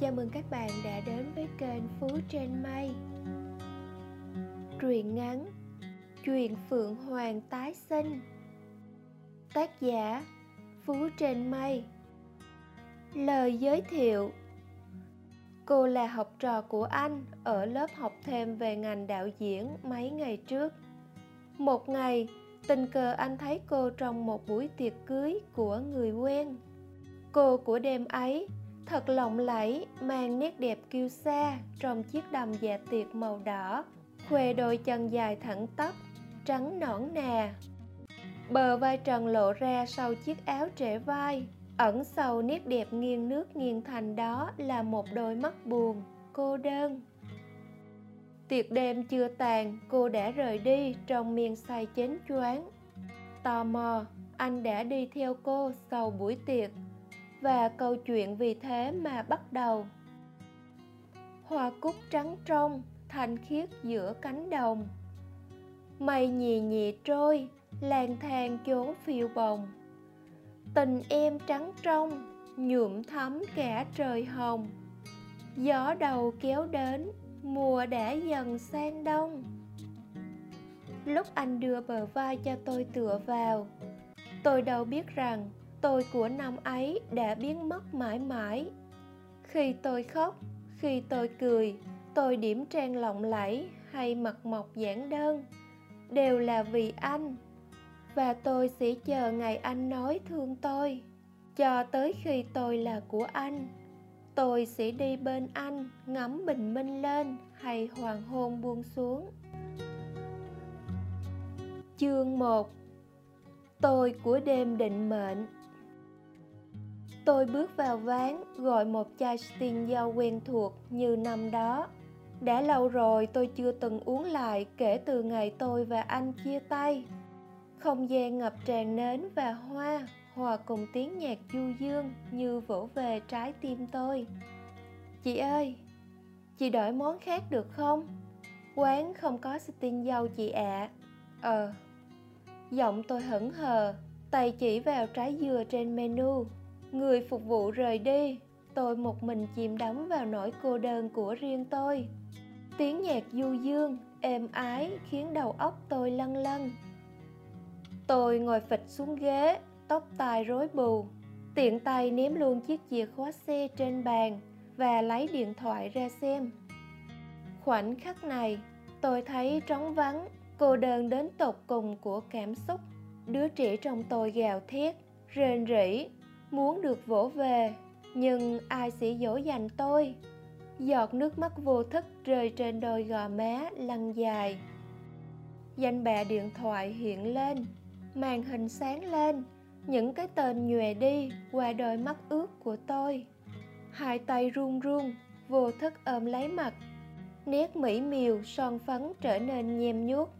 Chào mừng các bạn đã đến với kênh Phú Trên Mây Truyện ngắn Chuyện Phượng Hoàng tái sinh Tác giả Phú Trên Mây Lời giới thiệu Cô là học trò của anh ở lớp học thêm về ngành đạo diễn mấy ngày trước. Một ngày, tình cờ anh thấy cô trong một buổi tiệc cưới của người quen. Cô của đêm ấy thật lộng lẫy, mang nét đẹp kiêu sa trong chiếc đầm dạ tiệc màu đỏ khoe đôi chân dài thẳng tắp, trắng nõn nà. Bờ vai trần lộ ra sau chiếc áo trễ vai, ẩn sâu nét đẹp nghiêng nước nghiêng thành đó là một đôi mắt buồn, cô đơn. Tiệc đêm chưa tàn, cô đã rời đi trong miên say chén choáng. Tò mò, anh đã đi theo cô sau buổi tiệc và câu chuyện vì thế mà bắt đầu. Hoa cúc trắng trong, thanh khiết giữa cánh đồng. Mây nhì nhì trôi lang thang chốn phiêu bồng. Tình em trắng trong, nhuộm thắm cả trời hồng. Gió đầu kéo đến, mùa đã dần sang đông. Lúc anh đưa bờ vai cho tôi tựa vào, tôi đâu biết rằng tôi của năm ấy đã biến mất mãi mãi. Khi tôi khóc, khi tôi cười, tôi điểm trang lộng lẫy hay mặt mộc giản đơn, đều là vì anh. Và tôi sẽ chờ ngày anh nói thương tôi. Cho tới khi tôi là của anh, tôi sẽ đi bên anh ngắm bình minh lên hay hoàng hôn buông xuống. Chương 1 tôi của đêm định mệnh. Tôi bước vào ván gọi một chai sting dâu quen thuộc như năm đó. Đã lâu rồi tôi chưa từng uống lại kể từ ngày tôi và anh chia tay. Không gian ngập tràn nến và hoa hòa cùng tiếng nhạc du dương như vỗ về trái tim tôi. Chị ơi, chị đổi món khác được không? Quán không có sting dâu chị ạ. À. Ờ. Giọng tôi hững hờ, tay chỉ vào trái dừa trên menu người phục vụ rời đi, tôi một mình chìm đắm vào nỗi cô đơn của riêng tôi. Tiếng nhạc du dương, êm ái khiến đầu óc tôi lân lân tôi ngồi phịch xuống ghế, tóc tai rối bù. Tiện tay ném luôn chiếc chìa khóa xe trên bàn và lấy điện thoại ra xem. Khoảnh khắc này, tôi thấy trống vắng, cô đơn đến tột cùng của cảm xúc. Đứa trẻ trong tôi gào thét, rên rỉ muốn được vỗ về, nhưng ai sẽ dỗ dành tôi? Giọt nước mắt vô thức rơi trên đôi gò má lăn dài. Danh bạ điện thoại hiện lên, màn hình sáng lên, những cái tên nhòe đi qua đôi mắt ướt của tôi. Hai tay run run, vô thức ôm lấy mặt. Nét mỹ miều son phấn trở nên nhem nhuốc.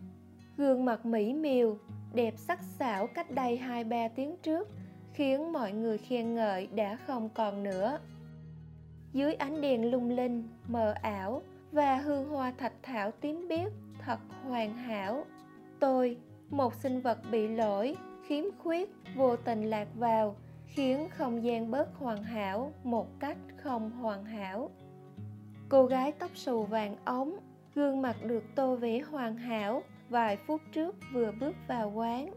Gương mặt mỹ miều, đẹp sắc sảo cách đây hai ba tiếng trước khiến mọi người khen ngợi đã không còn nữa. Dưới ánh đèn lung linh, mờ ảo và hương hoa thạch thảo tím biếc thật hoàn hảo, tôi, một sinh vật bị lỗi, khiếm khuyết, vô tình lạc vào, khiến không gian bớt hoàn hảo một cách không hoàn hảo. Cô gái tóc xù vàng ống, gương mặt được tô vẽ hoàn hảo, vài phút trước vừa bước vào quán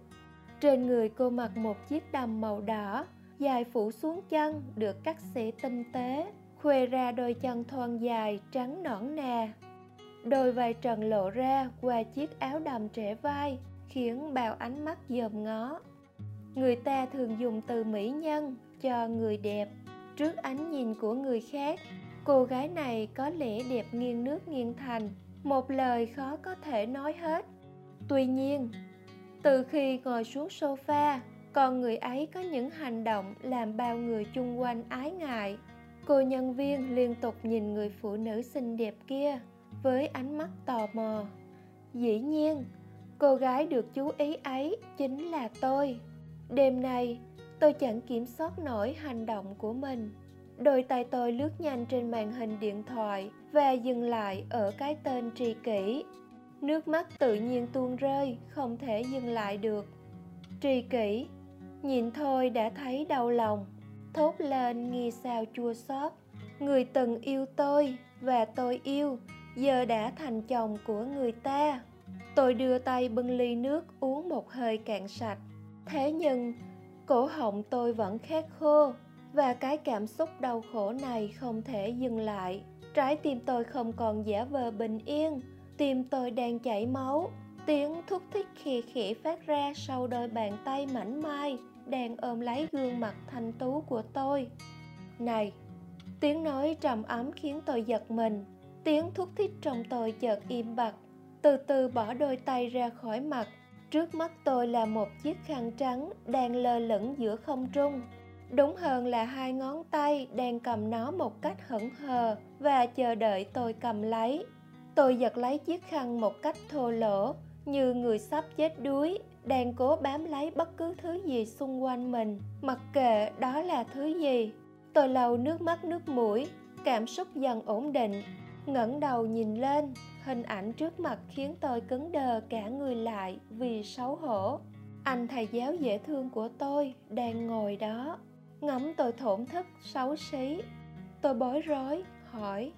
trên người cô mặc một chiếc đầm màu đỏ, dài phủ xuống chân được cắt xẻ tinh tế, khoe ra đôi chân thon dài trắng nõn nà. Đôi vai trần lộ ra qua chiếc áo đầm trẻ vai, khiến bao ánh mắt dòm ngó. Người ta thường dùng từ mỹ nhân cho người đẹp. Trước ánh nhìn của người khác, cô gái này có lẽ đẹp nghiêng nước nghiêng thành, một lời khó có thể nói hết. Tuy nhiên, từ khi ngồi xuống sofa, con người ấy có những hành động làm bao người chung quanh ái ngại. Cô nhân viên liên tục nhìn người phụ nữ xinh đẹp kia với ánh mắt tò mò. Dĩ nhiên, cô gái được chú ý ấy chính là tôi. Đêm nay, tôi chẳng kiểm soát nổi hành động của mình. Đôi tay tôi lướt nhanh trên màn hình điện thoại và dừng lại ở cái tên tri kỷ nước mắt tự nhiên tuôn rơi, không thể dừng lại được. Trì kỷ, nhìn thôi đã thấy đau lòng. Thốt lên, nghi sao chua xót. Người từng yêu tôi và tôi yêu, giờ đã thành chồng của người ta. Tôi đưa tay bưng ly nước uống một hơi cạn sạch. Thế nhưng, cổ họng tôi vẫn khát khô và cái cảm xúc đau khổ này không thể dừng lại. Trái tim tôi không còn giả vờ bình yên tim tôi đang chảy máu. Tiếng thúc thích khì khỉ phát ra sau đôi bàn tay mảnh mai đang ôm lấy gương mặt thanh tú của tôi. Này, tiếng nói trầm ấm khiến tôi giật mình. Tiếng thúc thích trong tôi chợt im bặt, từ từ bỏ đôi tay ra khỏi mặt. Trước mắt tôi là một chiếc khăn trắng đang lơ lửng giữa không trung. Đúng hơn là hai ngón tay đang cầm nó một cách hững hờ và chờ đợi tôi cầm lấy tôi giật lấy chiếc khăn một cách thô lỗ, như người sắp chết đuối, đang cố bám lấy bất cứ thứ gì xung quanh mình. Mặc kệ đó là thứ gì, tôi lau nước mắt nước mũi, cảm xúc dần ổn định, ngẩng đầu nhìn lên, hình ảnh trước mặt khiến tôi cứng đờ cả người lại vì xấu hổ. Anh thầy giáo dễ thương của tôi đang ngồi đó, ngắm tôi thổn thức, xấu xí. Tôi bối rối, hỏi,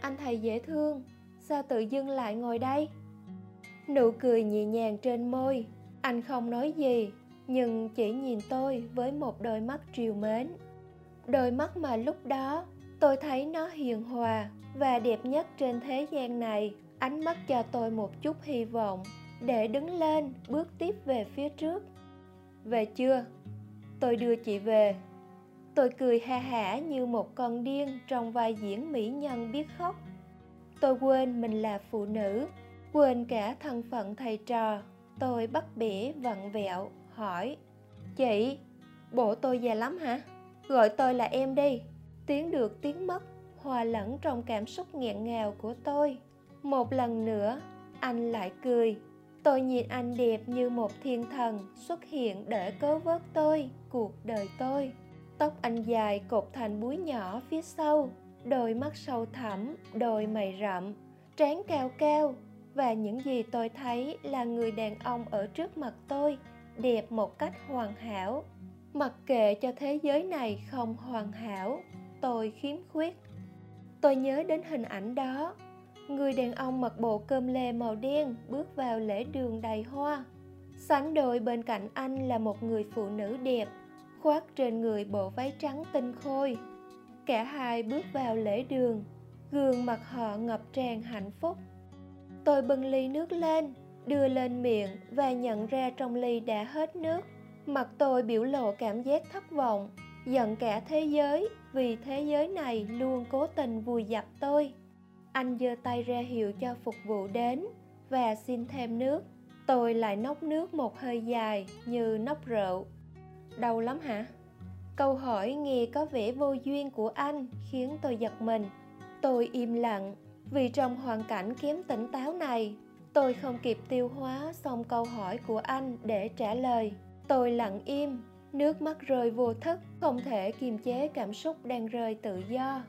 anh thầy dễ thương sao tự dưng lại ngồi đây? Nụ cười nhẹ nhàng trên môi. Anh không nói gì, nhưng chỉ nhìn tôi với một đôi mắt triều mến. Đôi mắt mà lúc đó tôi thấy nó hiền hòa và đẹp nhất trên thế gian này. Ánh mắt cho tôi một chút hy vọng để đứng lên bước tiếp về phía trước. Về chưa? Tôi đưa chị về. Tôi cười ha hả như một con điên trong vai diễn mỹ nhân biết khóc tôi quên mình là phụ nữ, quên cả thân phận thầy trò. Tôi bắt bẻ, vặn vẹo, hỏi, chị, bộ tôi già lắm hả? Gọi tôi là em đi. Tiếng được tiếng mất, hòa lẫn trong cảm xúc nghẹn ngào của tôi. Một lần nữa, anh lại cười. Tôi nhìn anh đẹp như một thiên thần xuất hiện để cứu vớt tôi, cuộc đời tôi. Tóc anh dài cột thành búi nhỏ phía sau đôi mắt sâu thẳm, đôi mày rậm, trán cao cao. Và những gì tôi thấy là người đàn ông ở trước mặt tôi, đẹp một cách hoàn hảo. Mặc kệ cho thế giới này không hoàn hảo, tôi khiếm khuyết. Tôi nhớ đến hình ảnh đó. Người đàn ông mặc bộ cơm lê màu đen bước vào lễ đường đầy hoa. Sánh đôi bên cạnh anh là một người phụ nữ đẹp, khoác trên người bộ váy trắng tinh khôi cả hai bước vào lễ đường. Gương mặt họ ngập tràn hạnh phúc. Tôi bưng ly nước lên, đưa lên miệng và nhận ra trong ly đã hết nước. Mặt tôi biểu lộ cảm giác thất vọng, giận cả thế giới vì thế giới này luôn cố tình vùi dập tôi. Anh giơ tay ra hiệu cho phục vụ đến và xin thêm nước. Tôi lại nốc nước một hơi dài như nốc rượu. Đau lắm hả? Câu hỏi nghe có vẻ vô duyên của anh khiến tôi giật mình. Tôi im lặng, vì trong hoàn cảnh kém tỉnh táo này, tôi không kịp tiêu hóa xong câu hỏi của anh để trả lời. Tôi lặng im, nước mắt rơi vô thức, không thể kiềm chế cảm xúc đang rơi tự do.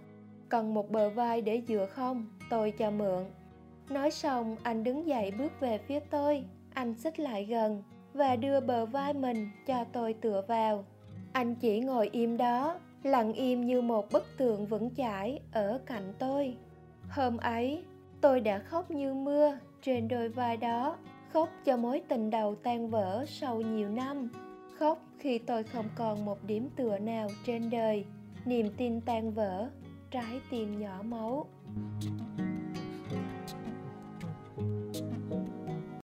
Cần một bờ vai để dựa không, tôi cho mượn. Nói xong, anh đứng dậy bước về phía tôi. Anh xích lại gần và đưa bờ vai mình cho tôi tựa vào anh chỉ ngồi im đó, lặng im như một bức tường vững chãi ở cạnh tôi. Hôm ấy, tôi đã khóc như mưa trên đôi vai đó, khóc cho mối tình đầu tan vỡ sau nhiều năm. Khóc khi tôi không còn một điểm tựa nào trên đời. Niềm tin tan vỡ, trái tim nhỏ máu. thank you